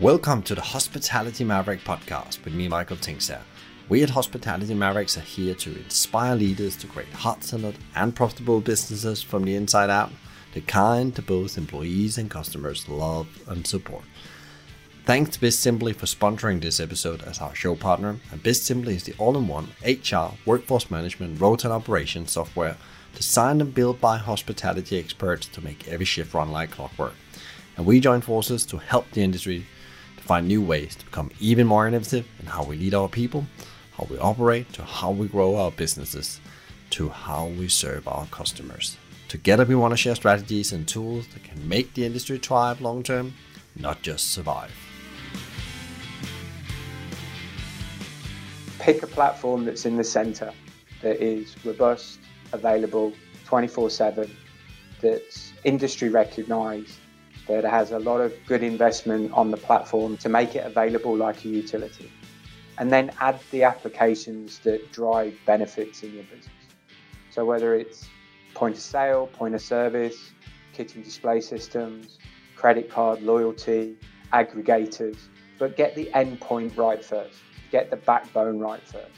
Welcome to the Hospitality Maverick podcast with me, Michael Tingsager. We at Hospitality Mavericks are here to inspire leaders to create heart centered and profitable businesses from the inside out, the kind that both employees and customers love and support. Thanks to BizSimply for sponsoring this episode as our show partner. And BizSimply is the all-in-one HR, workforce management, rota and operations software designed and built by hospitality experts to make every shift run like clockwork. And we join forces to help the industry find new ways to become even more innovative in how we lead our people, how we operate, to how we grow our businesses, to how we serve our customers. Together, we want to share strategies and tools that can make the industry thrive long term, not just survive. pick a platform that's in the center that is robust, available 24 7, that's industry recognized, that has a lot of good investment on the platform to make it available like a utility. And then add the applications that drive benefits in your business. So whether it's point of sale, point of service, kitchen display systems, credit card, loyalty, aggregators, but get the endpoint right first get the backbone right first.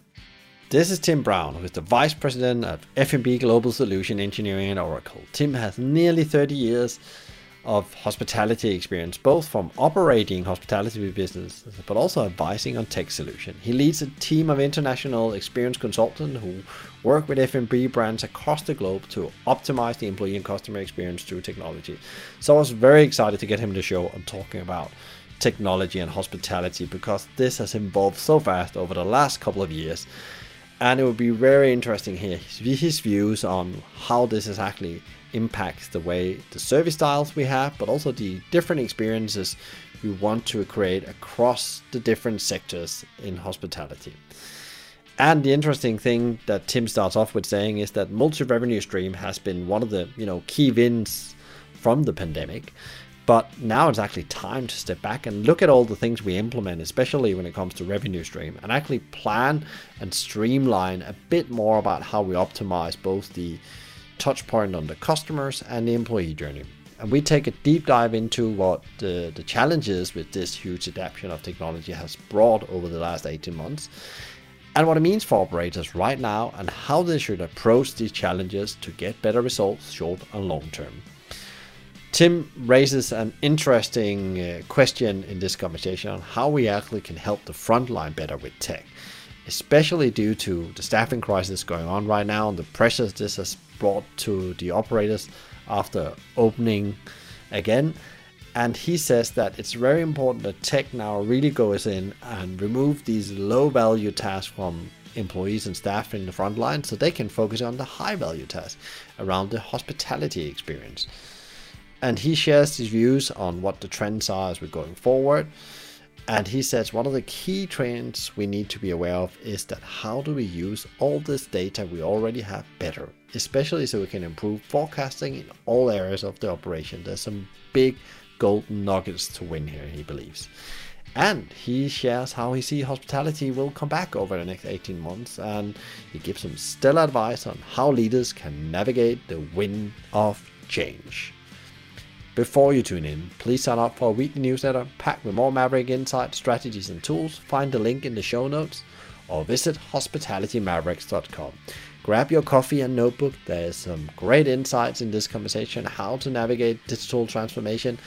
This is Tim Brown, who is the Vice President of F&B Global Solution Engineering at Oracle. Tim has nearly 30 years of hospitality experience, both from operating hospitality businesses, but also advising on tech solution. He leads a team of international experienced consultants who work with F&B brands across the globe to optimize the employee and customer experience through technology. So I was very excited to get him to show and talking about technology and hospitality because this has evolved so fast over the last couple of years. And it would be very interesting here his views on how this is actually impacts the way the service styles we have, but also the different experiences we want to create across the different sectors in hospitality. And the interesting thing that Tim starts off with saying is that multi-revenue stream has been one of the you know key wins from the pandemic. But now it's actually time to step back and look at all the things we implement, especially when it comes to revenue stream, and actually plan and streamline a bit more about how we optimize both the touch point on the customers and the employee journey. And we take a deep dive into what the, the challenges with this huge adoption of technology has brought over the last 18 months and what it means for operators right now and how they should approach these challenges to get better results short and long term. Tim raises an interesting uh, question in this conversation on how we actually can help the frontline better with tech, especially due to the staffing crisis going on right now and the pressures this has brought to the operators after opening again. And he says that it's very important that tech now really goes in and remove these low value tasks from employees and staff in the front line so they can focus on the high value tasks around the hospitality experience and he shares his views on what the trends are as we're going forward. And he says one of the key trends we need to be aware of is that how do we use all this data we already have better, especially so we can improve forecasting in all areas of the operation. There's some big golden nuggets to win here, he believes. And he shares how he sees hospitality will come back over the next 18 months, and he gives some stellar advice on how leaders can navigate the wind of change. Before you tune in, please sign up for a weekly newsletter packed with more Maverick insights, strategies, and tools. Find the link in the show notes or visit hospitalitymavericks.com. Grab your coffee and notebook. There's some great insights in this conversation how to navigate digital transformation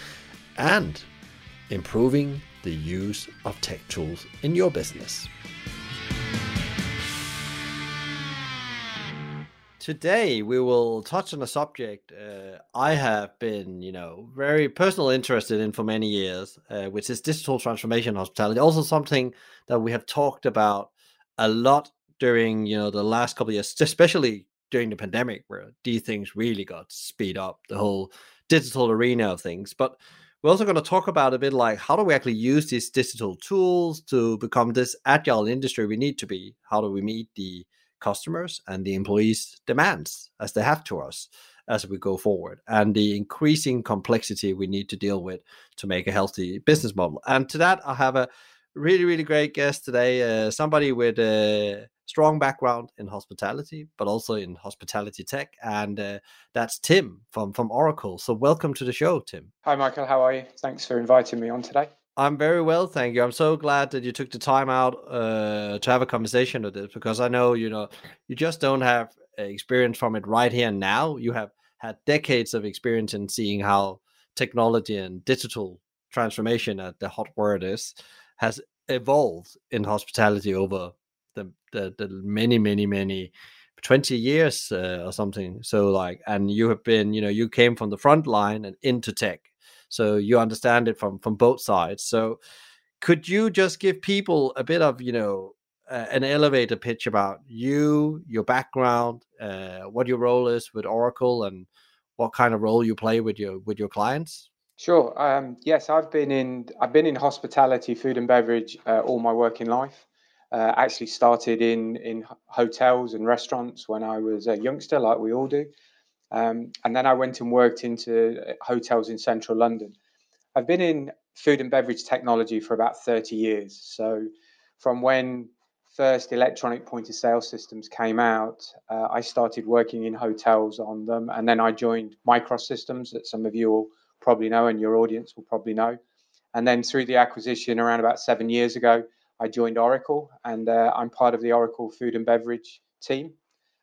and improving the use of tech tools in your business. Today we will touch on a subject uh, I have been, you know, very personal interested in for many years, uh, which is digital transformation hospitality. Also, something that we have talked about a lot during, you know, the last couple of years, especially during the pandemic, where these things really got speed up the whole digital arena of things. But we're also going to talk about a bit like how do we actually use these digital tools to become this agile industry we need to be? How do we meet the customers and the employees' demands as they have to us as we go forward, and the increasing complexity we need to deal with to make a healthy business model. And to that, I have a really, really great guest today, uh, somebody with a strong background in hospitality, but also in hospitality tech, and uh, that's Tim from from Oracle. So, welcome to the show, Tim. Hi, Michael. How are you? Thanks for inviting me on today. I'm very well, thank you. I'm so glad that you took the time out uh, to have a conversation with this because I know you know you just don't have experience from it right here and now. You have had decades of experience in seeing how technology and digital transformation, at the hot word is, has evolved in hospitality over the the, the many many many 20 years uh, or something so like and you have been you know you came from the front line and into tech so you understand it from from both sides. So could you just give people a bit of you know uh, an elevator pitch about you your background uh, what your role is with oracle and what kind of role you play with your with your clients? Sure um, yes i've been in i've been in hospitality food and beverage uh, all my working life. Uh, actually started in in hotels and restaurants when I was a youngster, like we all do, um, and then I went and worked into uh, hotels in central London. I've been in food and beverage technology for about 30 years. So, from when first electronic point of sale systems came out, uh, I started working in hotels on them, and then I joined MICROS Systems that some of you will probably know, and your audience will probably know. And then through the acquisition around about seven years ago, I joined Oracle, and uh, I'm part of the Oracle Food and Beverage team.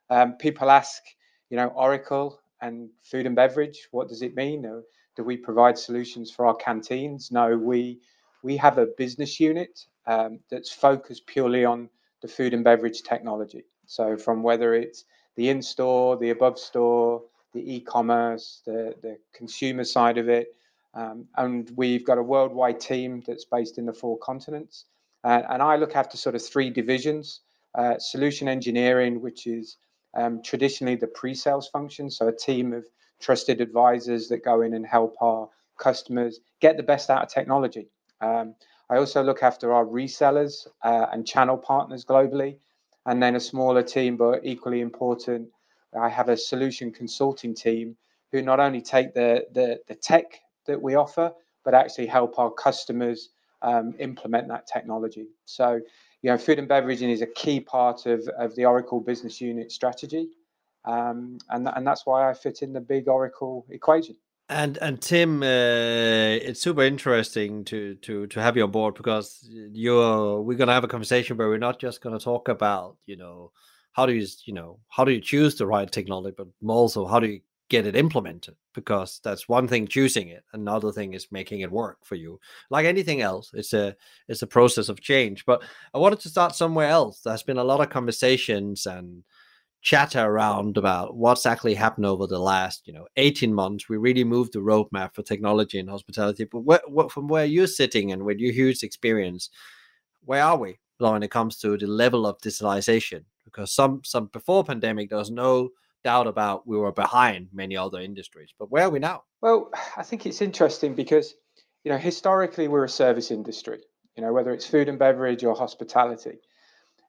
Um, people ask, you know, Oracle and food and beverage, what does it mean? do we provide solutions for our canteens? No, we we have a business unit um, that's focused purely on the food and beverage technology. So from whether it's the in-store, the above-store, the e-commerce, the the consumer side of it, um, and we've got a worldwide team that's based in the four continents. Uh, and I look after sort of three divisions uh, solution engineering, which is um, traditionally the pre sales function. So, a team of trusted advisors that go in and help our customers get the best out of technology. Um, I also look after our resellers uh, and channel partners globally. And then a smaller team, but equally important, I have a solution consulting team who not only take the, the, the tech that we offer, but actually help our customers um, implement that technology. So, you know, food and beveraging is a key part of, of the Oracle business unit strategy. Um, and, and that's why I fit in the big Oracle equation. And and Tim, uh, it's super interesting to to to have you on board because you're we're gonna have a conversation where we're not just gonna talk about you know how do you you know how do you choose the right technology, but also how do you get it implemented because that's one thing choosing it another thing is making it work for you. Like anything else it's a it's a process of change but i wanted to start somewhere else. There's been a lot of conversations and chatter around about what's actually happened over the last you know 18 months. We really moved the roadmap for technology and hospitality but where, what, from where you're sitting and with your huge experience where are we when it comes to the level of digitalization? Because some some before pandemic there was no doubt about we were behind many other industries. But where are we now? Well, I think it's interesting because, you know, historically we're a service industry, you know, whether it's food and beverage or hospitality.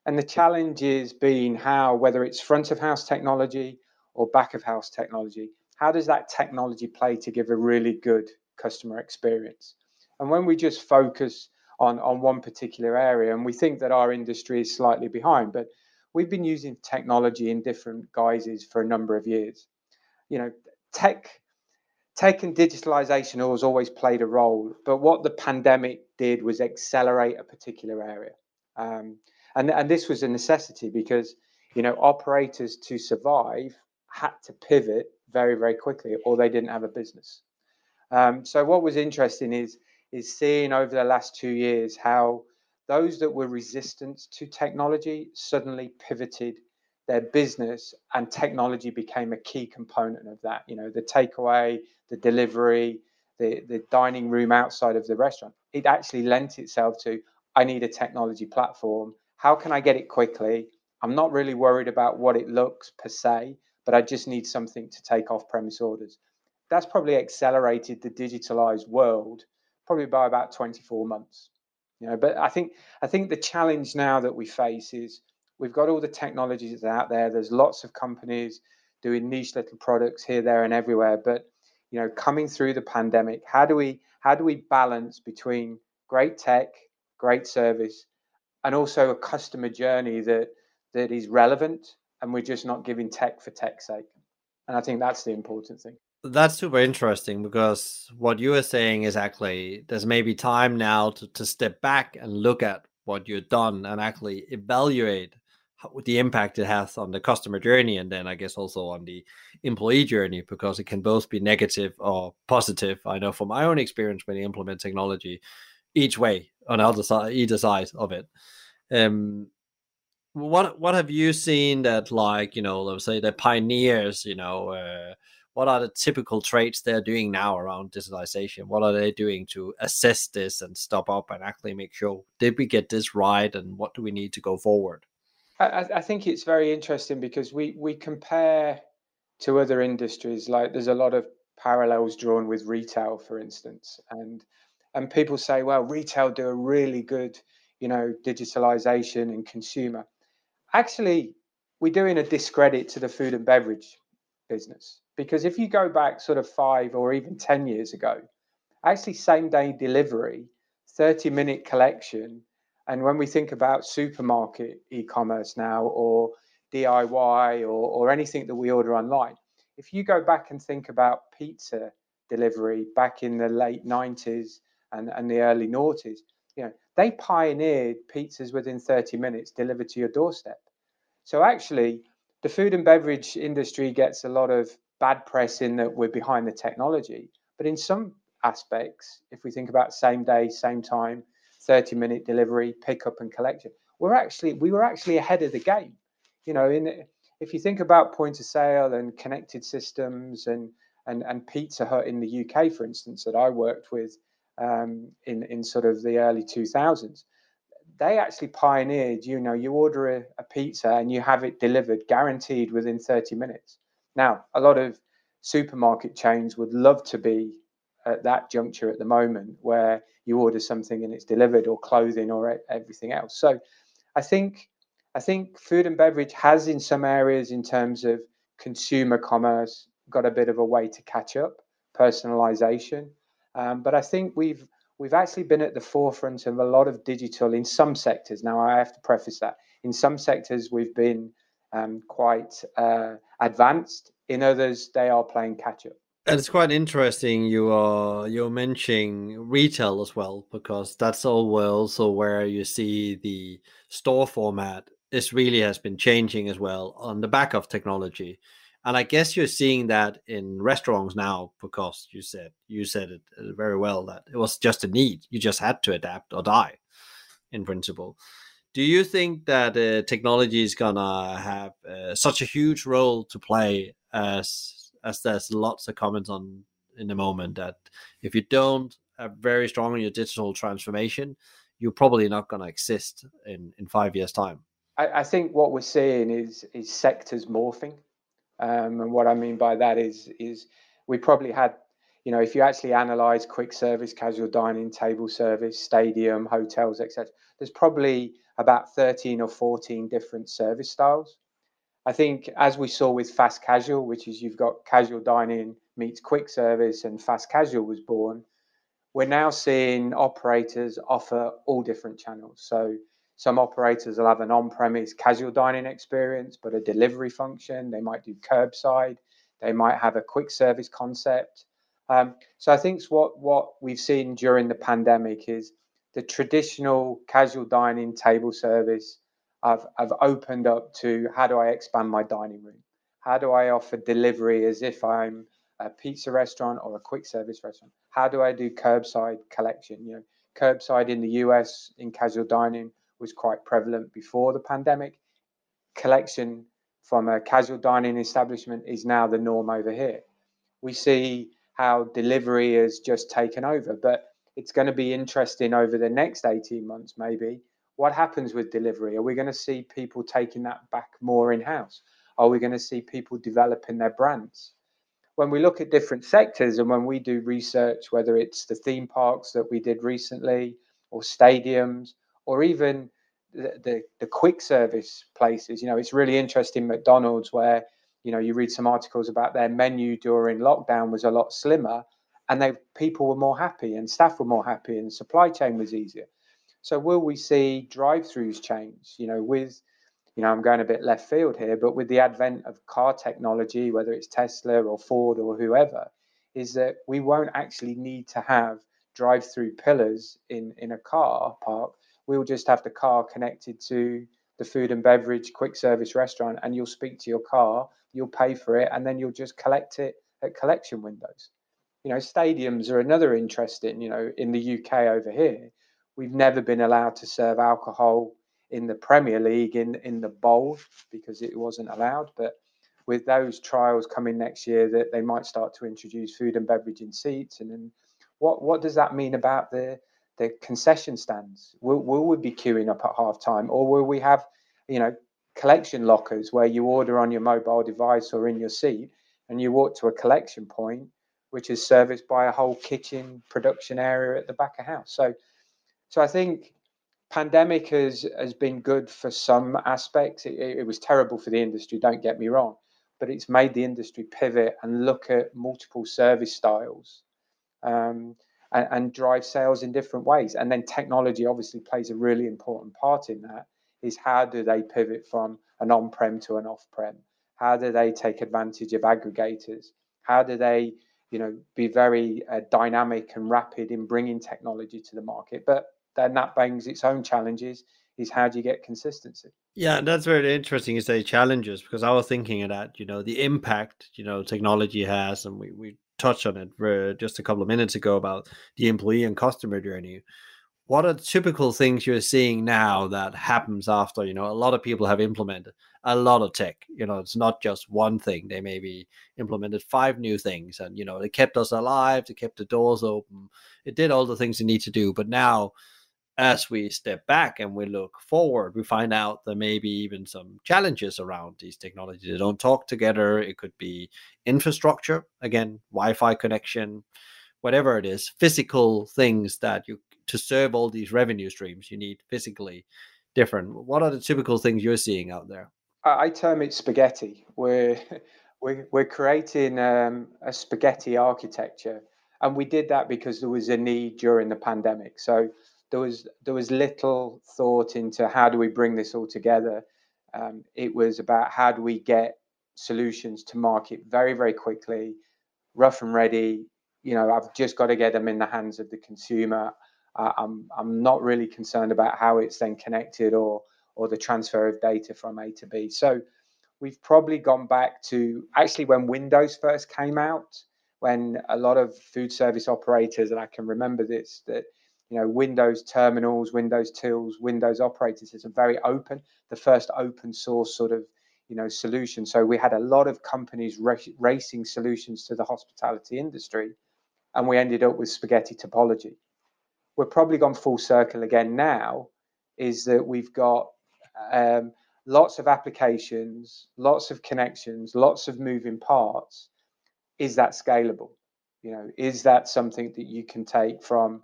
And the challenge is being how, whether it's front of house technology or back of house technology, how does that technology play to give a really good customer experience? And when we just focus on, on one particular area and we think that our industry is slightly behind, but we've been using technology in different guises for a number of years. You know, tech, tech and digitalization has always played a role, but what the pandemic did was accelerate a particular area. Um, and, and this was a necessity because, you know, operators to survive had to pivot very, very quickly or they didn't have a business. Um, so what was interesting is, is seeing over the last two years how those that were resistant to technology suddenly pivoted their business and technology became a key component of that you know the takeaway the delivery the, the dining room outside of the restaurant. It actually lent itself to i need a technology platform. How can i get it quickly? I'm not really worried about what it looks per se but i just need something to take off premise orders. That's probably accelerated the digitalized world probably by about 24 months you know but i think i think the challenge now that we face is we've got all the technologies out there. There's lots of companies doing niche little products here there and everywhere but you know coming through the pandemic how do we how do we balance between great tech great service and also a customer journey that that is relevant and we're just not giving tech for tech's sake? And i think that's the important thing That's super interesting because what you are saying is actually there's maybe time now to, to step back and look at what you've done and actually evaluate how, the impact it has on the customer journey and then I guess also on the employee journey because it can both be negative or positive. I know from my own experience when you implement technology, each way on either side, either side of it. Um, what what have you seen that like you know let's say the pioneers you know uh, what are the typical traits they're doing now around digitalization what are they doing to assess this and stop up and actually make sure did we get this right and what do we need to go forward? I, I think it's very interesting because we we compare to other industries like there's a lot of parallels drawn with retail for instance and and people say well retail do a really good you know digitalization and consumer. Actually we're doing a discredit to the food and beverage business because if you go back sort of five or even 10 years ago, actually same day delivery, 30 minute collection, and when we think about supermarket e commerce now or DIY or, or anything that we order online, if you go back and think about pizza delivery back in the late 90s and, and the early noughties, you know, they pioneered pizzas within 30 minutes delivered to your doorstep. So actually, the food and beverage industry gets a lot of bad press in that we're behind the technology. But in some aspects, if we think about same day, same time, 30 minute delivery, pickup and collection, we're actually we were actually ahead of the game. You know, in if you think about point of sale and connected systems and and, and Pizza Hut in the UK, for instance, that I worked with um, in in sort of the early 2000s, they actually pioneered. You know, you order a, a pizza and you have it delivered, guaranteed within 30 minutes. Now, a lot of supermarket chains would love to be at that juncture at the moment where you order something and it's delivered, or clothing, or everything else. So, I think I think food and beverage has, in some areas, in terms of consumer commerce, got a bit of a way to catch up. Personalization, um, but I think we've we've actually been at the forefront of a lot of digital in some sectors. Now, I have to preface that in some sectors we've been um, quite uh, advanced. In others, they are playing catch up. And it's quite interesting you are you're mentioning retail as well because that's all also where you see the store format is really has been changing as well on the back of technology. And I guess you're seeing that in restaurants now because you said you said it uh, very well that it was just a need. You just had to adapt or die, in principle. Do you think that uh, technology is gonna have uh, such a huge role to play as as there's lots of comments on in the moment that if you don't have very strong in your digital transformation, you're probably not gonna exist in in five years time. I, I think what we're seeing is is sectors morphing um, and what I mean by that is is we probably had, you know, if you actually analyze quick service, casual dining, table service, stadium, hotels, etc., there's probably about 13 or 14 different service styles. I think as we saw with fast casual, which is you've got casual dining meets quick service and fast casual was born, we're now seeing operators offer all different channels. So some operators will have an on premise casual dining experience, but a delivery function. They might do curbside. They might have a quick service concept. Um, so I think what, what we've seen during the pandemic is the traditional casual dining table service I've, I've opened up to how do I expand my dining room? How do I offer delivery as if I'm a pizza restaurant or a quick service restaurant? How do I do curbside collection? You know, curbside in the US in casual dining was quite prevalent before the pandemic. Collection from a casual dining establishment is now the norm over here. We see how delivery has just taken over, but it's going to be interesting over the next 18 months, maybe. What happens with delivery? Are we going to see people taking that back more in house? Are we going to see people developing their brands? When we look at different sectors and when we do research, whether it's the theme parks that we did recently or stadiums or even the, the, the quick service places. You know, it's really interesting. McDonald's, where you know you read some articles about their menu during lockdown was a lot slimmer, and they people were more happy and staff were more happy and supply chain was easier. So will we see drive-throughs change? You know, with you know, I'm going a bit left field here, but with the advent of car technology, whether it's Tesla or Ford or whoever, is that we won't actually need to have drive-through pillars in in a car park. We'll just have the car connected to the food and beverage quick service restaurant, and you'll speak to your car, you'll pay for it, and then you'll just collect it at collection windows. You know, stadiums are another interesting. You know, in the UK over here, we've never been allowed to serve alcohol in the Premier League in in the bowl because it wasn't allowed. But with those trials coming next year, that they might start to introduce food and beverage in seats. And then what what does that mean about the the concession stands? Will, will we be queuing up at half time, or will we have you know collection lockers where you order on your mobile device or in your seat, and you walk to a collection point which is serviced by a whole kitchen production area at the back of house. So, so I think pandemic has has been good for some aspects. It, it, was terrible for the industry. Don't get me wrong, but it's made the industry pivot and look at multiple service styles, um, and, and, drive sales in different ways. And then technology obviously plays a really important part in that. Is how do they pivot from an on-prem to an off-prem? How do they take advantage of aggregators? How do they you know be very uh, dynamic and rapid in bringing technology to the market but then that brings its own challenges is how do you get consistency yeah and that's very interesting you say challenges because i was thinking of that you know the impact you know technology has and we, we touched on it just a couple of minutes ago about the employee and customer journey what are typical things you're seeing now that happens after you know a lot of people have implemented a lot of tech you know it's not just one thing they maybe implemented five new things and you know they kept us alive they kept the doors open it did all the things they need to do but now as we step back and we look forward, we find out there may be even some challenges around these technologies. They don't talk together. It could be infrastructure, again, Wi Fi connection, whatever it is, physical things that you to serve all these revenue streams, you need physically different. What are the typical things you're seeing out there? I term it spaghetti. We're we're, we're creating um, a spaghetti architecture, and we did that because there was a need during the pandemic. So there was there was little thought into how do we bring this all together. Um, it was about how do we get solutions to market very very quickly, rough and ready. You know, I've just got to get them in the hands of the consumer. I'm I'm not really concerned about how it's then connected or or the transfer of data from A to B. So we've probably gone back to actually when Windows first came out, when a lot of food service operators, and I can remember this, that you know, Windows terminals, Windows tills, Windows operating system, very open, the first open source sort of, you know, solution. So we had a lot of companies racing solutions to the hospitality industry, and we ended up with spaghetti topology. We're probably gone full circle again now, is that we've got um, lots of applications, lots of connections, lots of moving parts. Is that scalable? You know, is that something that you can take from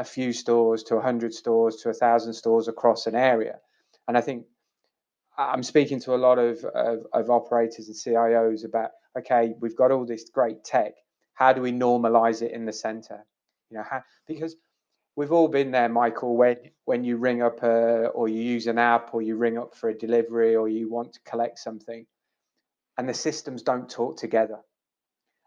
a few stores to a 100 stores to a 1,000 stores across an area. And I think I'm speaking to a lot of, of, of, operators and CIOs about, okay, we've got all this great tech. How do we normalize it in the center? You know, how, because we've all been there, Michael, when, when you ring up a, or you use an app or you ring up for a delivery or you want to collect something and the systems don't talk together.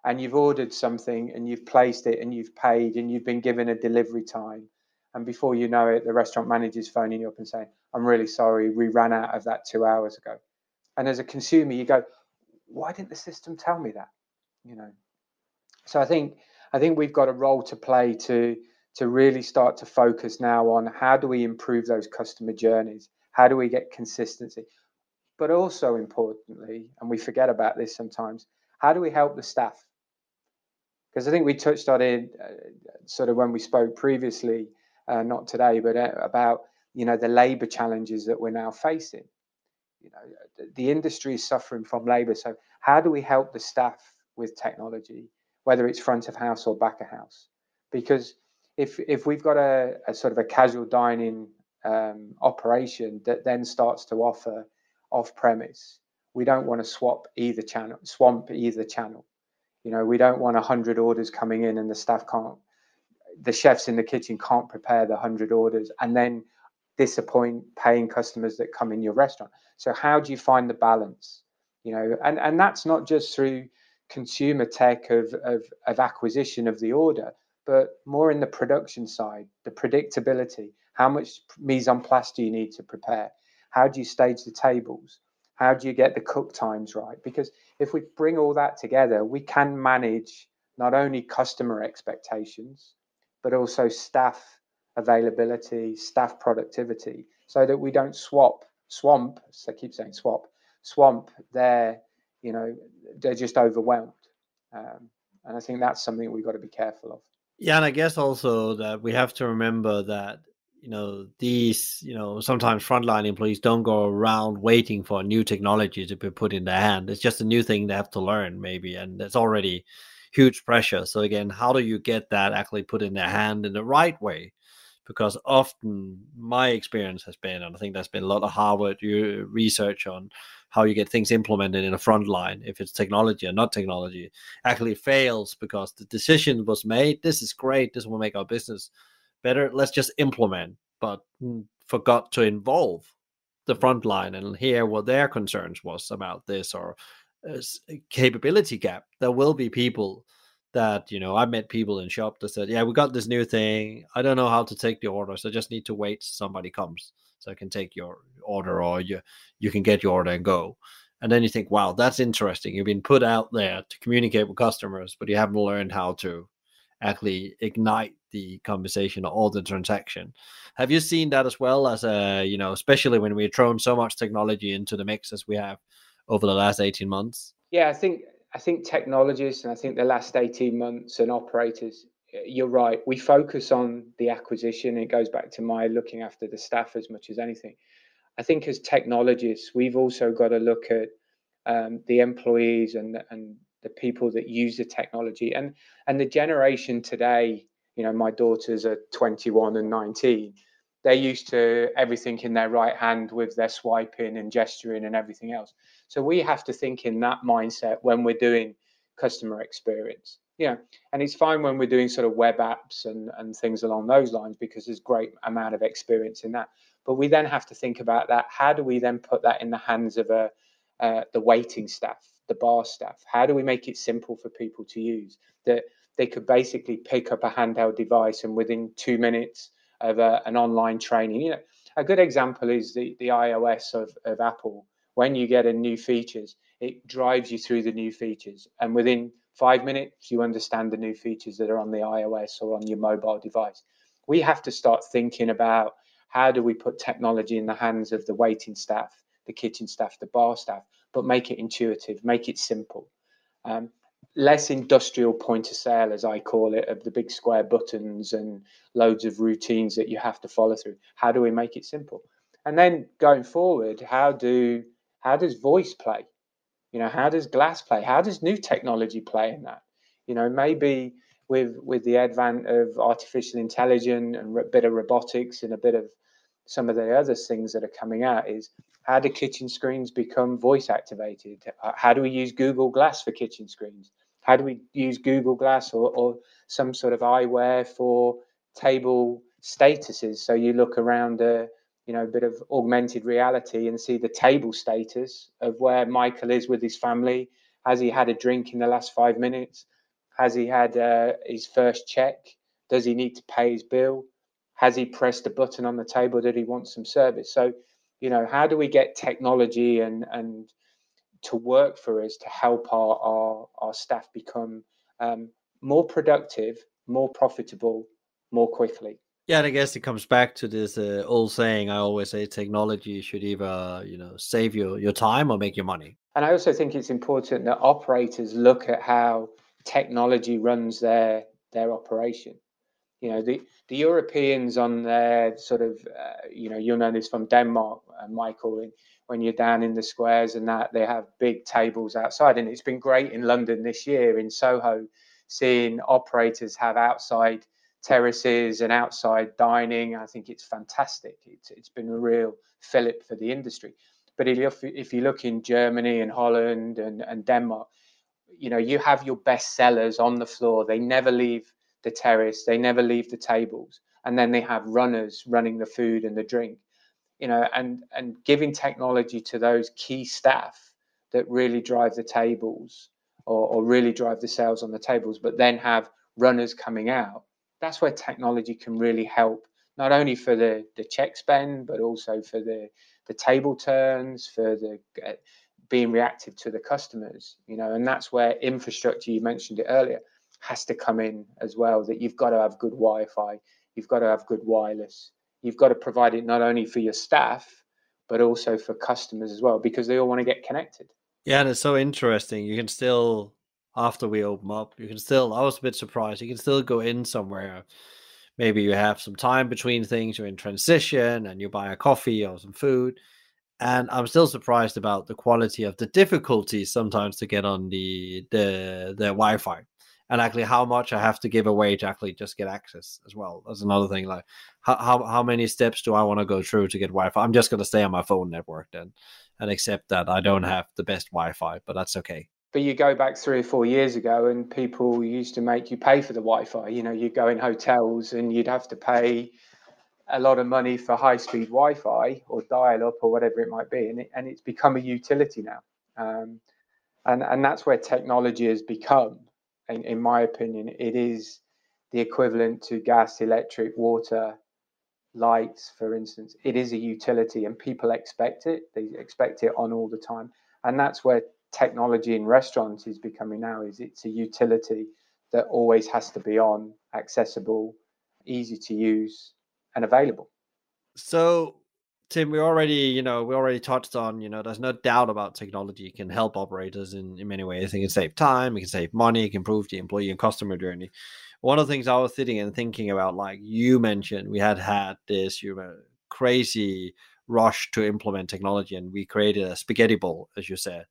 And you've ordered something and you've placed it and you've paid and you've been given a delivery time and before you know it the restaurant manager's phoning you up and saying i'm really sorry we ran out of that two hours ago. And as a consumer you go why didn't the system tell me that? You know? So i think i think we've got a role to play to to really start to focus now on how do we improve those customer journeys how do we get consistency but also importantly and we forget about this sometimes how do we help the staff because I think we touched on it uh, sort of when we spoke previously, uh, not today, but uh, about you know the labour challenges that we're now facing. You know, the industry is suffering from labour. So how do we help the staff with technology, whether it's front of house or back of house? Because if if we've got a, a sort of a casual dining um, operation that then starts to offer off premise, we don't want to swap either channel, swamp either channel. You know, we don't want 100 orders coming in and the staff can't, the chefs in the kitchen can't prepare the 100 orders and then disappoint paying customers that come in your restaurant. So how do you find the balance? You know, and, and that's not just through consumer tech of, of, of acquisition of the order, but more in the production side, the predictability. How much mise en place do you need to prepare? How do you stage the tables? How do you get the cook times right? Because if we bring all that together, we can manage not only customer expectations, but also staff availability, staff productivity, so that we don't swap, swamp, so I keep saying swap, swamp their, you know, they're just overwhelmed. Um, and I think that's something we've got to be careful of. Yeah, and I guess also that we have to remember that you know these you know sometimes frontline employees don't go around waiting for new technology to be put in their hand. It's just a new thing they have to learn maybe and it's already huge pressure. So again how do you get that actually put in their hand in the right way because often my experience has been and i think there's been a lot of harvard research on how you get things implemented in a front line if it's technology or not technology actually fails because the decision was made this is great this will make our business better let's just implement but forgot to involve the front line and hear what their concerns was about this or uh, capability gap. There will be people that you know i met people in shop that said yeah we got this new thing i don't know how to take the order so i just need to wait somebody comes so i can take your order or you you can get your order and go and then you think wow that's interesting you've been put out there to communicate with customers but you haven't learned how to actually ignite the conversation or the transaction. Have you seen that as well as a you know, especially when we've thrown so much technology into the mix as we have over the last 18 months? Yeah, I think I think technologists and I think the last 18 months and operators, you're right. We focus on the acquisition. It goes back to my looking after the staff as much as anything. I think as technologists, we've also got to look at um, the employees and and the people that use the technology and and the generation today you know my daughters are 21 and 19 they're used to everything in their right hand with their swiping and gesturing and everything else. So we have to think in that mindset when we're doing customer experience. Yeah and it's fine when we're doing sort of web apps and and things along those lines because there's great amount of experience in that. But we then have to think about that. How do we then put that in the hands of a uh, the waiting staff the bar staff? How do we make it simple for people to use? That they could basically pick up a handheld device and within two minutes of a, an online training? You know, a good example is the, the iOS of, of Apple. When you get a new features, it drives you through the new features, and within five minutes, you understand the new features that are on the iOS or on your mobile device. We have to start thinking about how do we put technology in the hands of the waiting staff, the kitchen staff, the bar staff, but make it intuitive, make it simple. Um, less industrial point of sale, as I call it, of the big square buttons and loads of routines that you have to follow through. How do we make it simple? And then going forward, how do how does voice play? You know, how does glass play? How does new technology play in that? You know, maybe with with the advent of artificial intelligence and a bit of robotics and a bit of some of the other things that are coming out is how do kitchen screens become voice activated? Uh, how do we use Google Glass for kitchen screens? How do we use Google Glass or, or some sort of eyewear for table statuses? So you look around a you know a bit of augmented reality and see the table status of where Michael is with his family. Has he had a drink in the last five minutes? Has he had uh, his first check? Does he need to pay his bill? Has he pressed a button on the table? That he wants some service? So you know how do we get technology and and to work for us to help our our, our staff become um, more productive more profitable more quickly? Yeah and i guess it comes back to this uh, old saying i always say technology should either you know save your your time or make your money. And i also think it's important that operators look at how technology runs their their operation you know the the Europeans on their sort of uh, you know you'll know this from Denmark, uh, Michael. when you're down in the squares and that they have big tables outside, and it's been great in London this year in Soho, seeing operators have outside terraces and outside dining. I think it's fantastic. It's it's been a real fillip for the industry. But if if you look in Germany and Holland and, and Denmark, you know you have your best sellers on the floor. They never leave the terrace. They never leave the tables. and then they have runners running the food and the drink you know and and giving technology to those key staff that really drive the tables or, or really drive the sales on the tables but then have runners coming out that's where technology can really help not only for the the check spend but also for the the table turns for the uh, being reactive to the customers you know and that's where infrastructure you mentioned it earlier has to come in as well that you've got to have good wi-fi you've got to have good wireless. You've got to provide it not only for your staff but also for customers as well because they all want to get connected. Yeah and it's so interesting you can still after we open up you can still i was a bit surprised you can still go in somewhere. Maybe you have some time between things you're in transition and you buy a coffee or some food and i'm still surprised about the quality of the difficulties sometimes to get on the the the wi-fi and actually how much i have to give away to actually just get access as well. That's another thing like how how, how many steps do i want to go through to get wi-fi? I'm just going to stay on my phone network then and accept that i don't have the best wi-fi but that's okay. But you go back three or four years ago and people used to make you pay for the wi-fi. You know you go in hotels and you'd have to pay a lot of money for high speed wi-fi or dial up or whatever it might be and, it, and it's become a utility now. Um, and and that's where technology has become in, in my opinion it is the equivalent to gas electric water lights for instance. It is a utility and people expect it. They expect it on all the time. And that's where technology in restaurants is becoming now is it's a utility that always has to be on, accessible, easy to use, and available. So, Tim, we already, you know, we already touched on, you know, there's no doubt about technology can help operators in, in many ways. It can save time, it can save money, it can improve the employee and customer journey. One of the things I was sitting and thinking about, like you mentioned, we had had this you know, crazy rush to implement technology, and we created a spaghetti bowl, as you said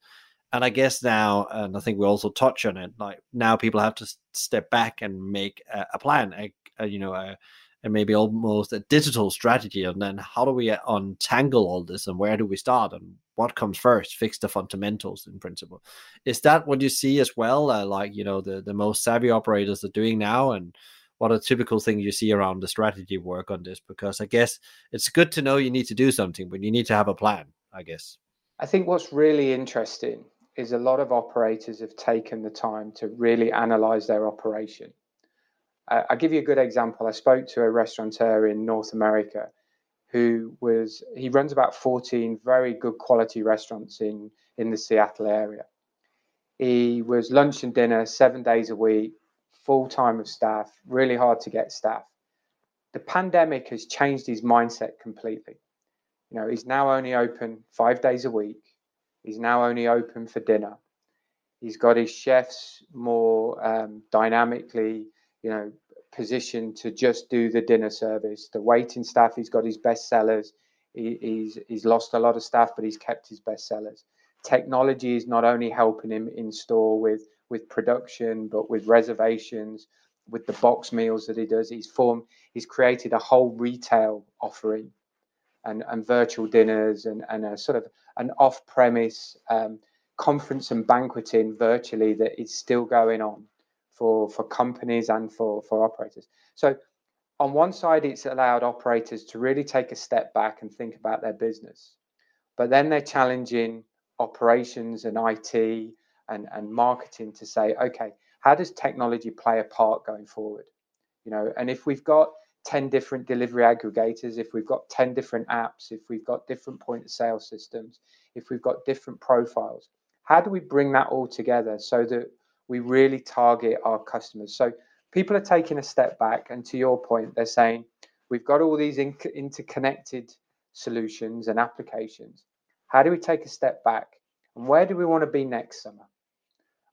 and I guess now, and I think we also touch on it, like now people have to step back and make a, a plan, a, a, you know, a, and maybe almost a digital strategy. And then how do we untangle all this and where do we start and what comes first? Fix the fundamentals in principle. Is that what you see as well? Uh, like, you know, the, the most savvy operators are doing now and what are typical things you see around the strategy work on this? Because I guess it's good to know you need to do something, but you need to have a plan, I guess. I think what's really interesting is a lot of operators have taken the time to really analyze their operation. I'll give you a good example. I spoke to a restaurateur in North America who was, he runs about 14 very good quality restaurants in, in the Seattle area. He was lunch and dinner seven days a week, full time of staff, really hard to get staff. The pandemic has changed his mindset completely. You know, he's now only open five days a week He's now only open for dinner. He's got his chefs more um, dynamically, you know, position to just do the dinner service. The waiting staff, he's got his best sellers. He, he's he's lost a lot of staff, but he's kept his best sellers. Technology is not only helping him in store with with production, but with reservations, with the box meals that he does. He's formed, he's created a whole retail offering and, and virtual dinners and, and a sort of an off-premise um, conference and banqueting virtually that is still going on for for companies and for for operators. So on one side, it's allowed operators to really take a step back and think about their business, but then they're challenging operations and IT and, and marketing to say, okay, how does technology play a part going forward? You know, and if we've got 10 different delivery aggregators, if we've got 10 different apps, if we've got different point of sale systems, if we've got different profiles, how do we bring that all together so that we really target our customers? So people are taking a step back, and to your point, they're saying we've got all these in- interconnected solutions and applications. How do we take a step back? And where do we want to be next summer?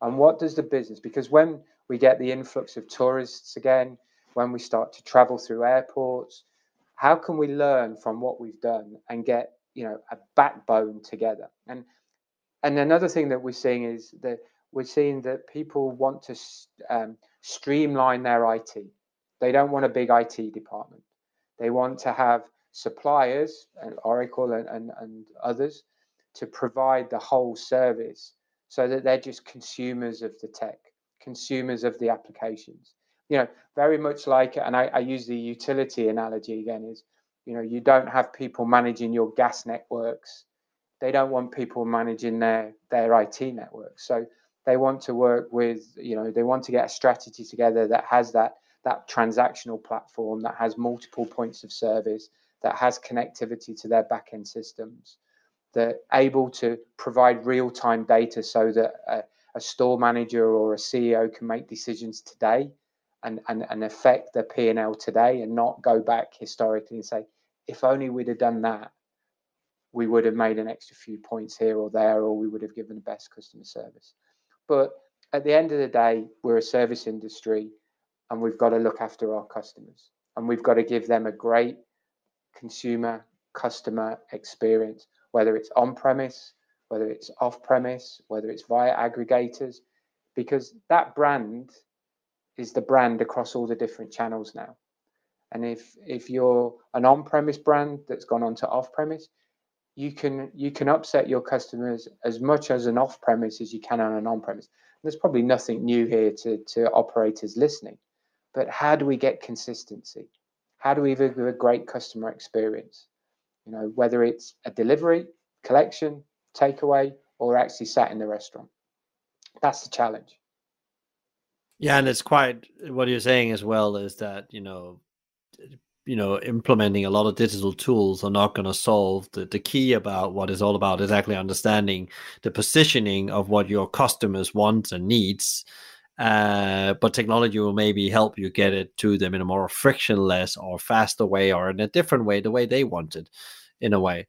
And what does the business, because when we get the influx of tourists again, when we start to travel through airports how can we learn from what we've done and get you know a backbone together and and another thing that we're seeing is that we're seeing that people want to um, streamline their IT. They don't want a big IT department. They want to have suppliers, and Oracle and, and, and others, to provide the whole service so that they're just consumers of the tech, consumers of the applications you know, very much like, and I, I use the utility analogy again, is, you know, you don't have people managing your gas networks. They don't want people managing their, their IT networks. So they want to work with, you know, they want to get a strategy together that has that, that transactional platform, that has multiple points of service, that has connectivity to their backend systems, that able to provide real-time data so that a, a store manager or a CEO can make decisions today and, and, and affect their P&L today and not go back historically and say, if only we'd have done that, we would have made an extra few points here or there, or we would have given the best customer service. But at the end of the day, we're a service industry and we've got to look after our customers and we've got to give them a great consumer customer experience, whether it's on premise, whether it's off premise, whether it's via aggregators, because that brand is the brand across all the different channels now. And if if you're an on-premise brand that's gone on to off-premise, you can you can upset your customers as much as an off-premise as you can on an on-premise. There's probably nothing new here to, to operators listening, but how do we get consistency? How do we give a great customer experience? You know, whether it's a delivery, collection, takeaway, or actually sat in the restaurant. That's the challenge. Yeah, and it's quite what you're saying as well is that you know, you know, implementing a lot of digital tools are not going to solve the the key about what it's all about is actually understanding the positioning of what your customers want and needs. Uh, but technology will maybe help you get it to them in a more frictionless or faster way or in a different way, the way they want it, in a way.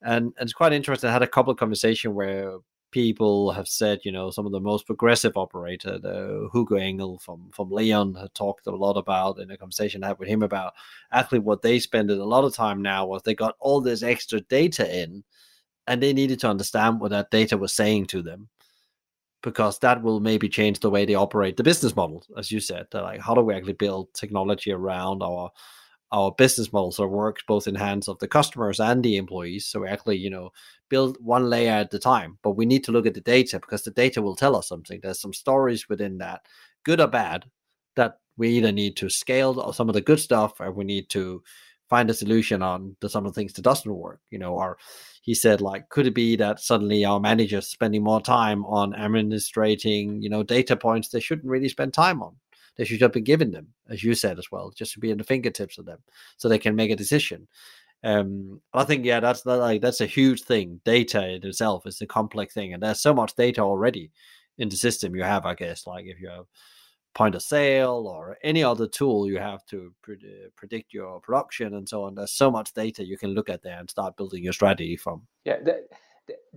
And, and it's quite interesting. I had a couple of conversations where people have said, you know, some of the most progressive operator, the Hugo Engel from from Leon, had talked a lot about in a conversation I had with him about actually what they spend a lot of time now was they got all this extra data in, and they needed to understand what that data was saying to them, because that will maybe change the way they operate the business model, as you said. Like, how do we actually build technology around our our business model so it works both in hands of the customers and the employees. So we actually you know build one layer at a time but we need to look at the data because the data will tell us something. There's some stories within that good or bad that we either need to scale some of the good stuff or we need to find a solution on the, some of the things that doesn't work. You know or he said like could it be that suddenly our managers spending more time on administrating you know data points they shouldn't really spend time on they should just be given them, as you said as well, just to be in the fingertips of them, so they can make a decision. Um, I think yeah, that's that, like that's a huge thing. Data in itself is a complex thing, and there's so much data already in the system you have. I guess like if you have point of sale or any other tool you have to pre- predict your production and so on. There's so much data you can look at there and start building your strategy from. Yeah, the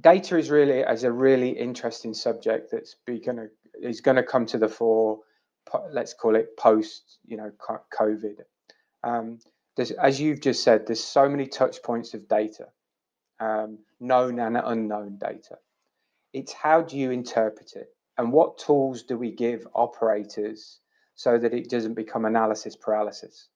data is really as a really interesting subject that's be gonna is going to come to the fore let's call it post, you know, COVID. Um, as you've just said, there's so many touch points of data, um, known and unknown data. It's how do you interpret it, and what tools do we give operators so that it doesn't become analysis paralysis?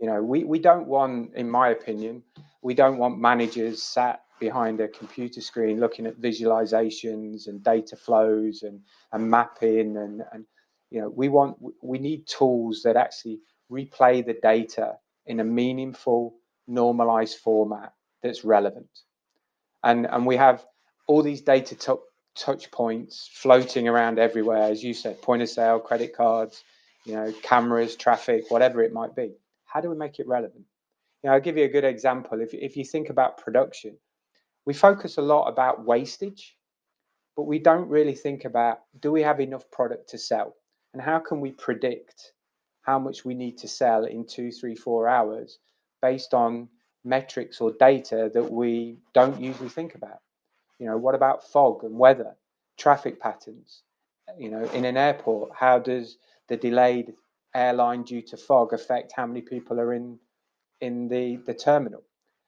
You know, we, we don't want, in my opinion, we don't want managers sat behind a computer screen looking at visualizations and data flows and, and mapping and, and you know we want we need tools that actually replay the data in a meaningful normalized format that's relevant. And and we have all these data t- touch points floating around everywhere as you said point of sale credit cards you know cameras traffic whatever it might be. How do we make it relevant? You know i'll give you a good example. If, if you think about production we focus a lot about wastage but we don't really think about do we have enough product to sell and how can we predict how much we need to sell in two, three, four hours based on metrics or data that we don't usually think about? You know, what about fog and weather, traffic patterns? You know, in an airport, how does the delayed airline due to fog affect how many people are in in the, the terminal?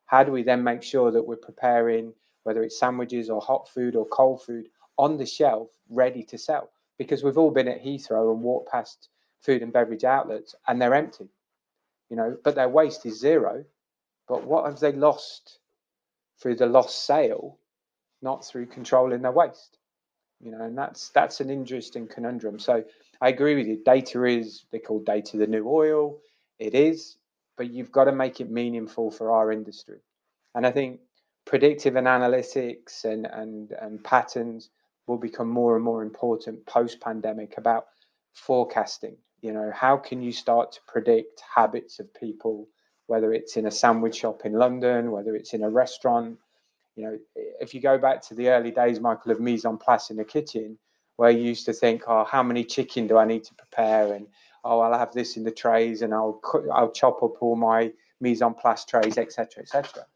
How do we then make sure that we're preparing whether it's sandwiches or hot food or cold food on the shelf ready to sell? Because we've all been at Heathrow and walked past food and beverage outlets and they're empty, you know, but their waste is zero. But what have they lost through the lost sale, not through controlling their waste? You know, and that's that's an interesting conundrum. So I agree with you. Data is, they call data the new oil. It is, but you've got to make it meaningful for our industry. And I think predictive and analytics and, and, and patterns will become more and more important post pandemic about forecasting. You know, how can you start to predict habits of people, whether it's in a sandwich shop in London, whether it's in a restaurant? You know, if you go back to the early days, Michael, of mise en place in the kitchen, where you used to think, oh, how many chicken do I need to prepare? And oh, I'll have this in the trays and I'll I'll chop up all my mise en place trays, etc., etc.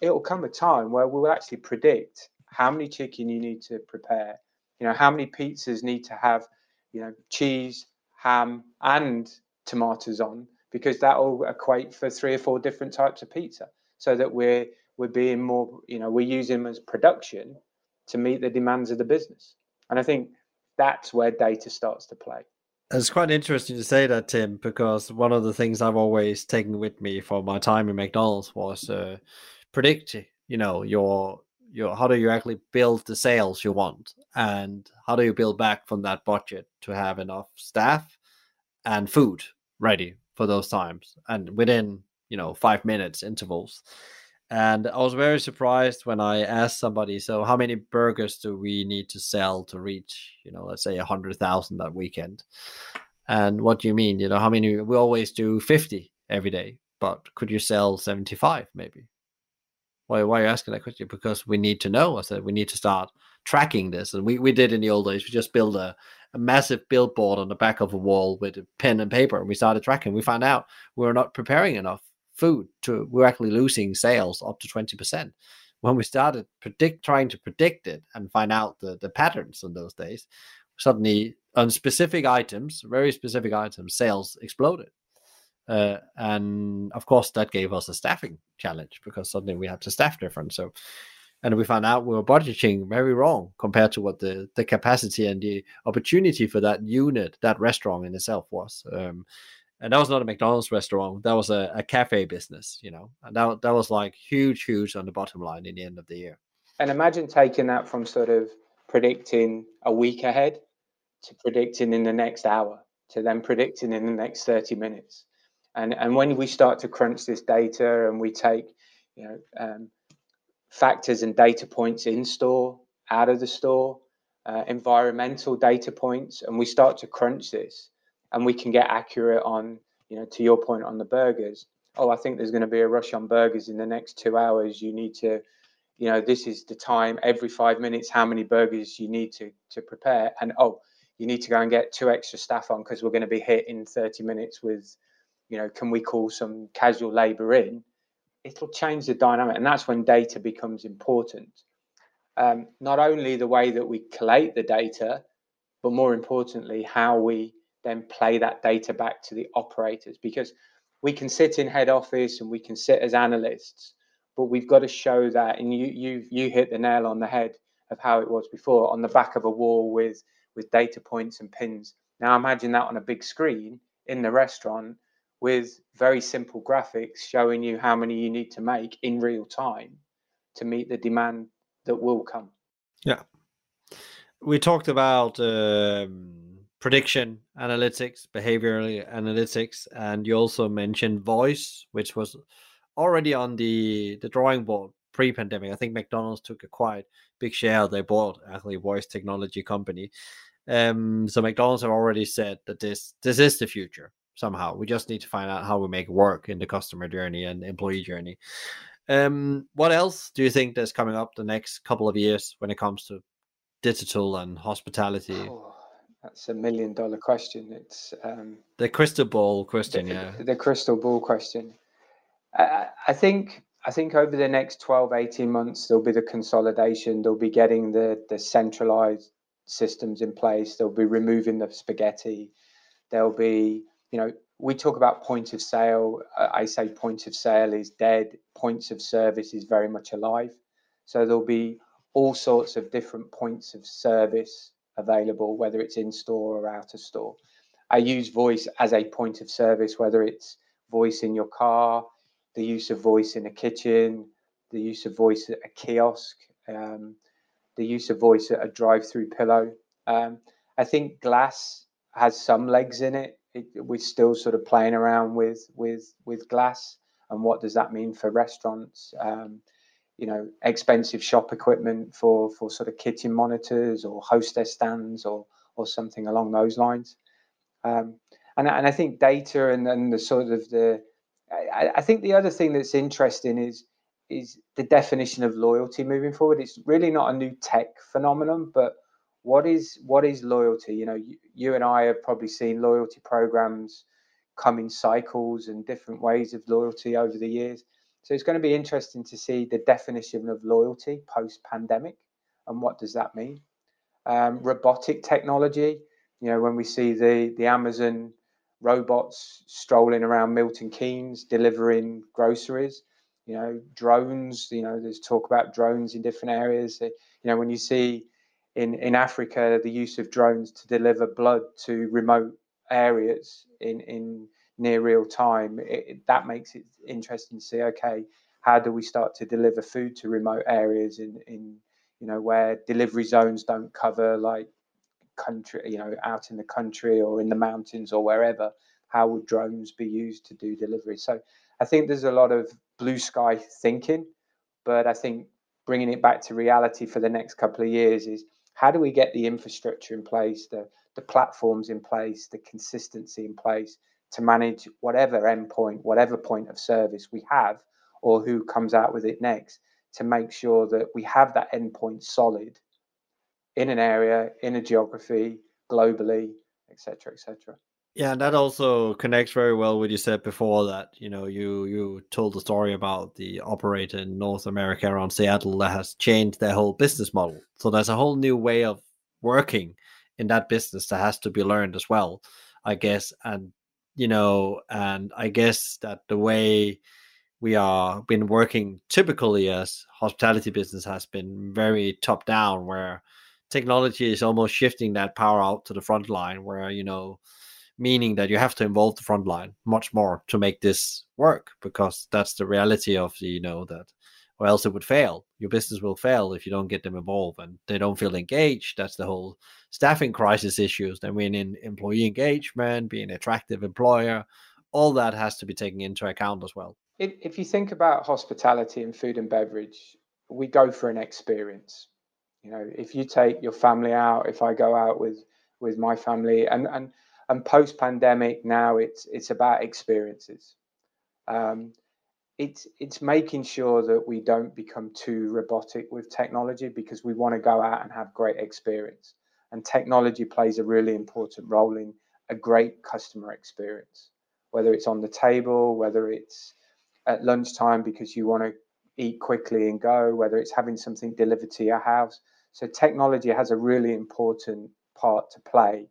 It will come a time where we will actually predict how many chicken you need to prepare. You know, how many pizzas need to have, you know, cheese, ham, and tomatoes on, because that will equate for three or four different types of pizza. So that we're we're being more, you know, we're using them as production to meet the demands of the business. And I think that's where data starts to play. It's quite interesting to say that, Tim, because one of the things I've always taken with me for my time in McDonald's was uh, predict, you know, your your how do you actually build the sales you want, and how do you build back from that budget to have enough staff and food ready for those times, and within you know five minutes intervals. And I was very surprised when I asked somebody, so how many burgers do we need to sell to reach, you know, let's say a hundred thousand that weekend? And what do you mean? You know, how many we always do 50 every day, but could you sell 75 maybe? Why, why are you asking that question? Because we need to know. I said we need to start tracking this. And we, we did in the old days, we just built a, a massive billboard on the back of a wall with a pen and paper and we started tracking. We found out we were not preparing enough food to we're actually losing sales up to 20% when we started predict trying to predict it and find out the, the patterns in those days suddenly on specific items very specific items sales exploded uh, and of course that gave us a staffing challenge because suddenly we had to staff different so and we found out we were budgeting very wrong compared to what the the capacity and the opportunity for that unit that restaurant in itself was um, and that was not a McDonald's restaurant. That was a, a cafe business, you know, and that that was like huge, huge on the bottom line in the end of the year. And imagine taking that from sort of predicting a week ahead to predicting in the next hour to then predicting in the next 30 minutes. And and when we start to crunch this data and we take, you know, um, factors and data points in store, out of the store, uh, environmental data points, and we start to crunch this, and we can get accurate on, you know, to your point on the burgers. Oh, I think there's going to be a rush on burgers in the next two hours. You need to, you know, this is the time every five minutes, how many burgers you need to to prepare. And oh, you need to go and get two extra staff on because we're going to be hit in 30 minutes with, you know, can we call some casual labor in? It'll change the dynamic. And that's when data becomes important. Um, not only the way that we collate the data, but more importantly, how we then play that data back to the operators because we can sit in head office and we can sit as analysts but we've got to show that and you you you hit the nail on the head of how it was before on the back of a wall with with data points and pins now imagine that on a big screen in the restaurant with very simple graphics showing you how many you need to make in real time to meet the demand that will come yeah we talked about um prediction analytics, behavioral analytics, and you also mentioned voice, which was already on the the drawing board pre-pandemic. I think McDonald's took a quite big share. They bought actually voice technology company. Um, so McDonald's have already said that this this is the future somehow. We just need to find out how we make work in the customer journey and employee journey. Um, what else do you think that's coming up the next couple of years when it comes to digital and hospitality? Oh that's a million dollar question. It's um, the crystal ball question, the, yeah. The crystal ball question. I, I think I think over the next 12, 18 months, there'll be the consolidation. They'll be getting the the centralized systems in place. They'll be removing the spaghetti. There'll be, you know, we talk about point of sale. I say point of sale is dead. Points of service is very much alive. So there'll be all sorts of different points of service available, whether it's in store or out of store. I use voice as a point of service, whether it's voice in your car, the use of voice in a kitchen, the use of voice at a kiosk, um, the use of voice at a drive-through pillow. Um, I think glass has some legs in it. It. We're still sort of playing around with with with glass and what does that mean for restaurants. Um, you know, expensive shop equipment for for sort of kitchen monitors or hostess stands or or something along those lines. Um, and and I think data and then the sort of the I, I think the other thing that's interesting is is the definition of loyalty moving forward. It's really not a new tech phenomenon, but what is what is loyalty? You know, you, you and I have probably seen loyalty programs come in cycles and different ways of loyalty over the years. So it's going to be interesting to see the definition of loyalty post pandemic and what does that mean. Um, robotic technology, you know, when we see the the Amazon robots strolling around Milton Keynes delivering groceries, you know, drones, you know, there's talk about drones in different areas. You know, when you see in, in Africa the use of drones to deliver blood to remote areas in, in near real time, it, that makes it interesting to see, okay, how do we start to deliver food to remote areas in, in you know, where delivery zones don't cover like country, you know, out in the country or in the mountains or wherever, how would drones be used to do delivery? So I think there's a lot of blue sky thinking, but I think bringing it back to reality for the next couple of years is how do we get the infrastructure in place, the, the platforms in place, the consistency in place to manage whatever endpoint, whatever point of service we have, or who comes out with it next, to make sure that we have that endpoint solid in an area, in a geography, globally, etc., etc. Yeah, and that also connects very well with you said before that you know you you told the story about the operator in North America around Seattle that has changed their whole business model. So there's a whole new way of working in that business that has to be learned as well, I guess. And you know, and I guess that the way we are been working typically as hospitality business has been very top down, where technology is almost shifting that power out to the front line, where you know meaning that you have to involve the front line much more to make this work because that's the reality of the you know that or else it would fail. Your business will fail if you don't get them involved and they don't feel engaged. That's the whole staffing crisis issues then we in employee engagement being an attractive employer all that has to be taken into account as well. If you think about hospitality and food and beverage we go for an experience. You know if you take your family out if i go out with with my family and and and post pandemic now it's it's about experiences. Um, it's it's making sure that we don't become too robotic with technology because we want to go out and have great experience. And technology plays a really important role in a great customer experience whether it's on the table whether it's at lunchtime because you want to eat quickly and go whether it's having something delivered to your house. So technology has a really important part to play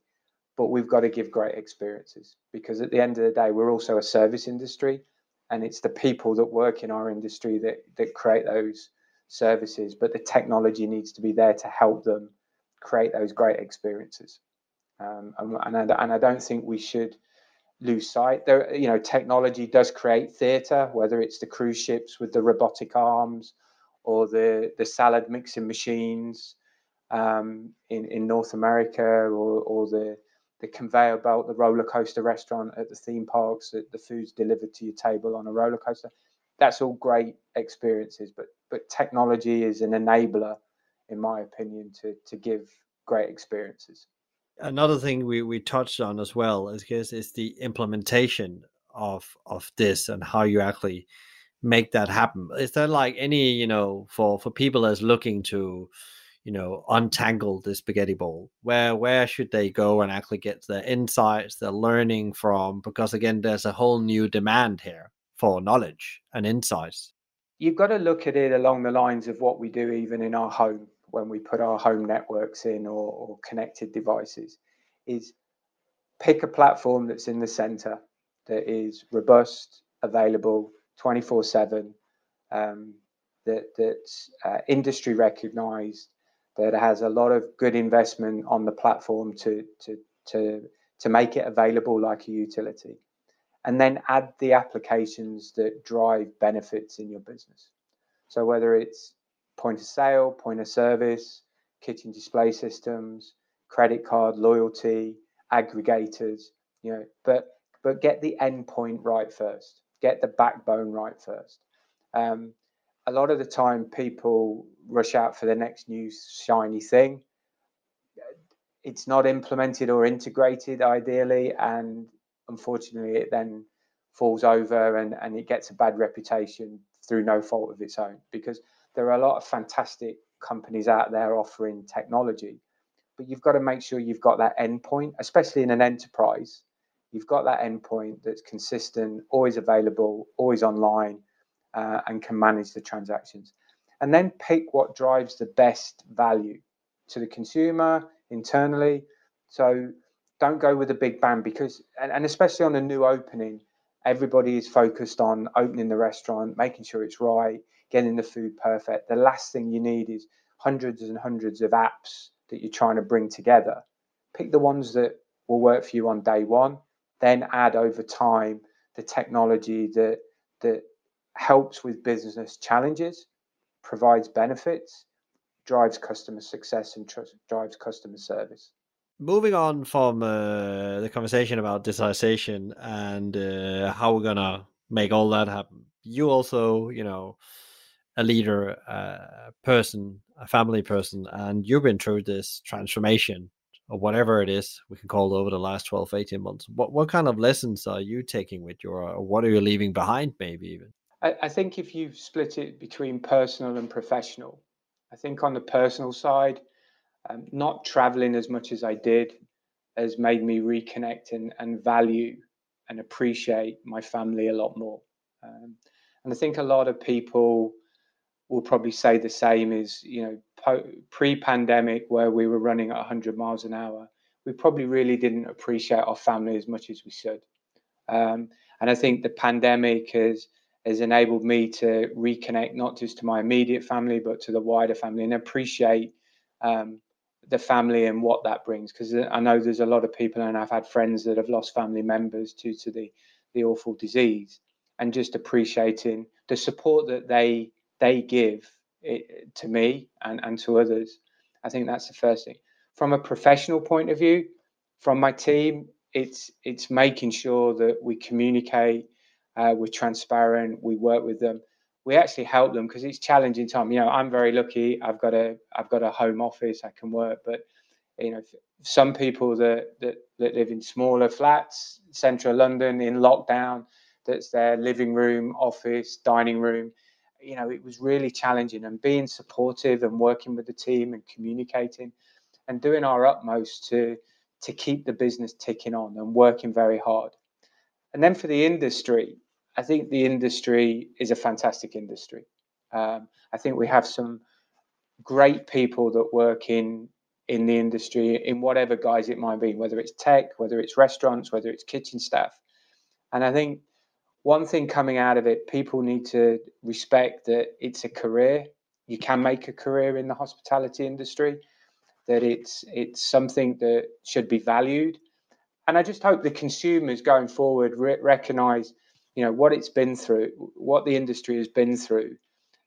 but we've got to give great experiences because at the end of the day, we're also a service industry, and it's the people that work in our industry that that create those services. But the technology needs to be there to help them create those great experiences. Um, and, and, I, and I don't think we should lose sight. There, you know, technology does create theatre, whether it's the cruise ships with the robotic arms or the the salad mixing machines um, in in North America, or or the the conveyor belt, the roller coaster restaurant at the theme parks, the, the food's delivered to your table on a roller coaster. That's all great experiences, but but technology is an enabler, in my opinion, to to give great experiences. Another thing we, we touched on as well is is the implementation of of this and how you actually make that happen. Is there like any, you know, for for people that's looking to you know untangle the spaghetti bowl where where should they go and actually get the insights the learning from? Because again there's a whole new demand here for knowledge and insights. You've got to look at it along the lines of what we do even in our home when we put our home networks in or, or connected devices is pick a platform that's in the center that is robust available 24 7 um, that that's uh, industry recognized that has a lot of good investment on the platform to to to to make it available like a utility and then add the applications that drive benefits in your business so whether it's point of sale point of service kitchen display systems credit card loyalty aggregators, you know, but but get the endpoint right first. Get the backbone right first. Um, a lot of the time, people rush out for the next new shiny thing. It's not implemented or integrated ideally, and unfortunately, it then falls over and, and it gets a bad reputation through no fault of its own because there are a lot of fantastic companies out there offering technology but you've got to make sure you've got that endpoint especially in an enterprise you've got that endpoint that's consistent always available always online uh, and can manage the transactions and then pick what drives the best value to the consumer internally so don't go with a big bang because and, and especially on a new opening Everybody is focused on opening the restaurant, making sure it's right, getting the food perfect. The last thing you need is hundreds and hundreds of apps that you're trying to bring together. Pick the ones that will work for you on day one, then add over time the technology that that helps with business challenges, provides benefits, drives customer success and tr- drives customer service moving on from uh, the conversation about digitalization and uh, how we're gonna make all that happen, you also, you know, a leader, a person, a family person, and you've been through this transformation or whatever it is we can call it over the last 12, 18 months. What what kind of lessons are you taking with you, or what are you leaving behind, maybe even? I, I think if you split it between personal and professional, I think on the personal side, um, not traveling as much as I did has made me reconnect and, and value and appreciate my family a lot more. Um, and I think a lot of people will probably say the same is, you know, po- pre pandemic, where we were running at 100 miles an hour, we probably really didn't appreciate our family as much as we should. Um, and I think the pandemic has has enabled me to reconnect not just to my immediate family, but to the wider family and appreciate um, the family and what that brings. Because I know there's a lot of people and I've had friends that have lost family members due to the the awful disease and just appreciating the support that they they give it, to me and and to others. I think that's the first thing. From a professional point of view from my team it's it's making sure that we communicate uh, we're transparent we work with them we actually help them because it's challenging time. You know, I'm very lucky. I've got a I've got a home office. I can work, but you know, some people that that, that live in smaller flats, central London, in lockdown, that's their living room, office, dining room. You know, it was really challenging, and being supportive and working with the team and communicating, and doing our utmost to to keep the business ticking on and working very hard. And then for the industry, I think the industry is a fantastic industry. Um, I think we have some great people that work in in the industry in whatever guise it might be, whether it's tech, whether it's restaurants, whether it's kitchen staff. And I think one thing coming out of it, people need to respect that it's a career. You can make a career in the hospitality industry. That it's it's something that should be valued. And I just hope the consumers going forward re- recognize you know what it's been through, what the industry has been through,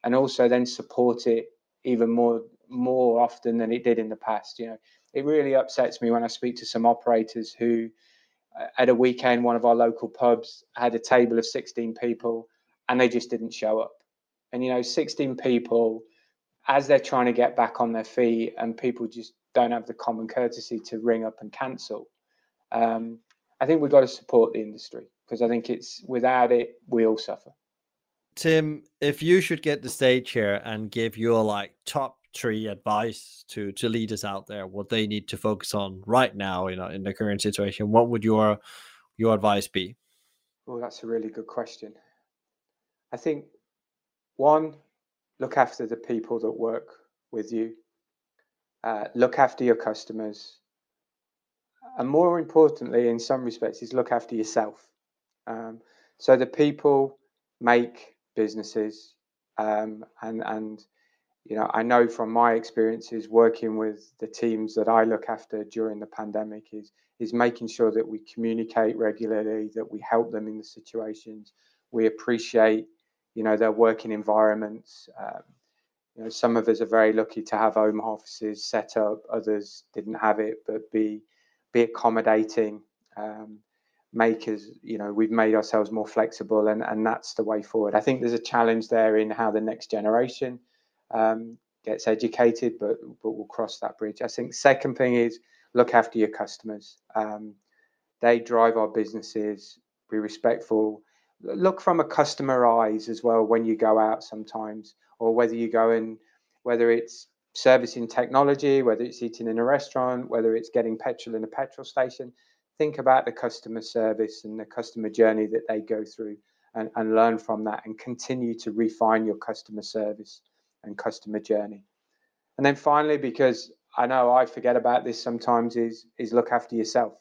and also then support it even more more often than it did in the past. You know, it really upsets me when I speak to some operators who, uh, at a weekend, one of our local pubs had a table of 16 people, and they just didn't show up. And you know, 16 people, as they're trying to get back on their feet, and people just don't have the common courtesy to ring up and cancel. Um, I think we've got to support the industry because I think it's without it we all suffer. Tim, if you should get the stage here and give your like top three advice to to leaders out there, what they need to focus on right now, you know, in the current situation, what would your your advice be? Well, that's a really good question. I think one, look after the people that work with you. Uh, look after your customers, and more importantly, in some respects, is look after yourself. Um, so the people make businesses, um, and and you know I know from my experiences working with the teams that I look after during the pandemic is is making sure that we communicate regularly, that we help them in the situations, we appreciate you know their working environments. Um, you know, some of us are very lucky to have home offices set up. Others didn't have it, but be be accommodating, um, make us, you know, we've made ourselves more flexible, and, and that's the way forward. I think there's a challenge there in how the next generation um, gets educated, but but we'll cross that bridge. I think second thing is look after your customers. Um, they drive our businesses. Be respectful. Look from a customer eyes as well when you go out sometimes, or whether you go in, whether it's servicing technology, whether it's eating in a restaurant, whether it's getting petrol in a petrol station. Think about the customer service and the customer journey that they go through and, and learn from that and continue to refine your customer service and customer journey. And then finally, because I know I forget about this sometimes, is is look after yourself.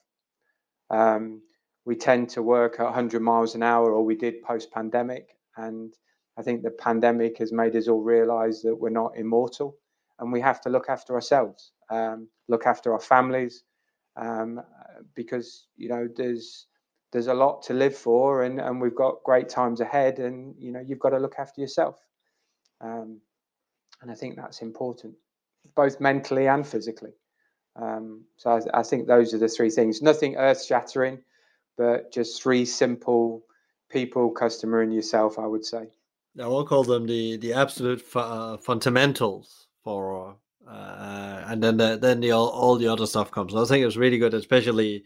Um, we tend to work at 100 miles an hour, or we did post pandemic, and I think the pandemic has made us all realise that we're not immortal, and we have to look after ourselves, um, look after our families, um, because you know there's there's a lot to live for, and and we've got great times ahead, and you know you've got to look after yourself. Um, and I think that's important, both mentally and physically. Um, so I, I, think those are the three things. Nothing earth-shattering, but just three simple people, customer, and yourself. I would say. Now, I will call them the the absolute fu- uh, fundamentals for, uh, and then the, then the all, all the other stuff comes. I think it was really good, especially.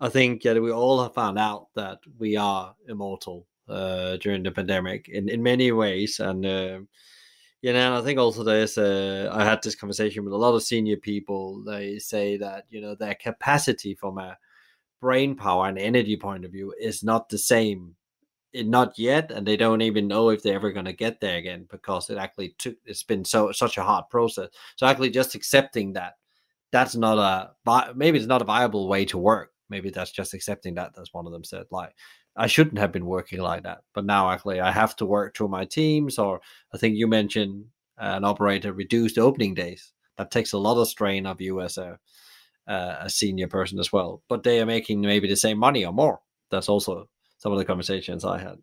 I think yeah, we all have found out that we are immortal uh, during the pandemic in, in many ways, and uh, you know, I think also there's uh, I had this conversation with a lot of senior people. They say that you know their capacity from a brain power and energy point of view is not the same, not yet, and they don't even know if they're ever going to get there again because it actually took. It's been so such a hard process. So actually, just accepting that that's not a maybe it's not a viable way to work. Maybe that's just accepting that. That's one of them said like I shouldn't have been working like that. But now actually I have to work through my teams, or I think you mentioned uh, an operator reduced opening days. That takes a lot of strain of you as a uh, a senior person as well. But they are making maybe the same money or more. That's also some of the conversations I had.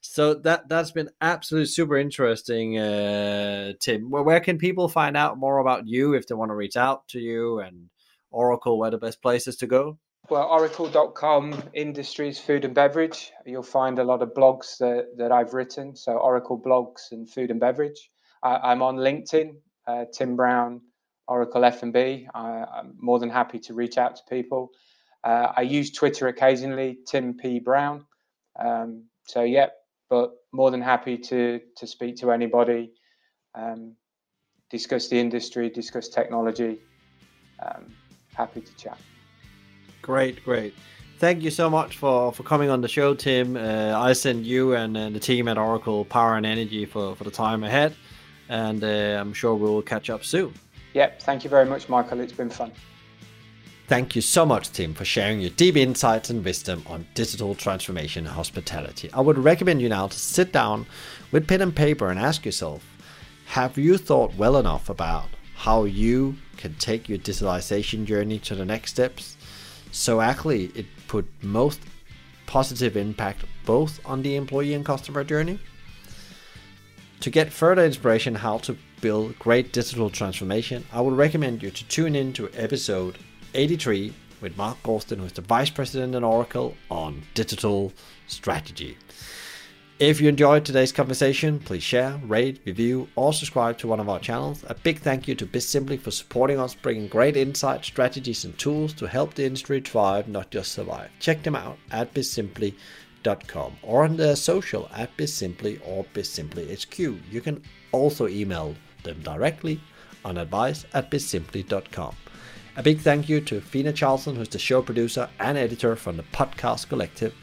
So that that's been absolutely super interesting, uh, Tim. Where, can people find out more about you if they want to reach out to you and Oracle? Where the best places to go? Well, oracle.com industries, food and beverage. You'll find a lot of blogs that, that I've written. So, Oracle blogs and food and beverage. I, am on LinkedIn, uh, Tim Brown, Oracle F&B. I, am more than happy to reach out to people. Uh, I use Twitter occasionally, Tim P. Brown. Um, so, yeah, but more than happy to, to speak to anybody, um, discuss the industry, discuss technology. Um, happy to chat. Great, great. Thank you so much for, for coming on the show, Tim. Uh, I send you and, and, the team at Oracle Power and Energy for, for the time ahead, and uh, I'm sure we'll catch up soon. Yep, thank you very much, Michael. It's been fun. Thank you so much, Tim, for sharing your deep insights and wisdom on digital transformation and hospitality. I would recommend you now to sit down with pen and paper and ask yourself Have you thought well enough about how you can take your digitalization journey to the next steps? So actually, it put most positive impact both on the employee and customer journey. To get further inspiration how to build great digital transformation, I would recommend you to tune in to episode 83 with Mark Gorstin, who is the Vice President at Oracle on digital strategy. If you enjoyed today's conversation, please share, rate, review, or subscribe to one of our channels. A big thank you to BizSimply for supporting us, bringing great insights, strategies, and tools to help the industry thrive, not just survive. Check them out at bizsimply.com or on their social at BizSimply or BizSimplyHQ. You can also email them directly on advice at bizsimply.com. A big thank you to Fina Charlson, who's the show producer and editor from the Podcast Collective.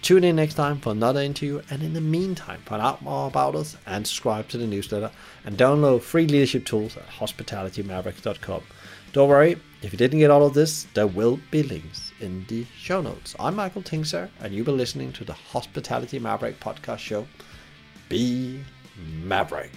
Tune in next time for another interview, and in the meantime, find out more about us and subscribe to the newsletter and download free leadership tools at hospitalitymavericks.com. Don't worry, if you didn't get all of this, there will be links in the show notes. I'm Michael Tingsager, and you've been listening to the Hospitality Maverick podcast show. Be Maverick.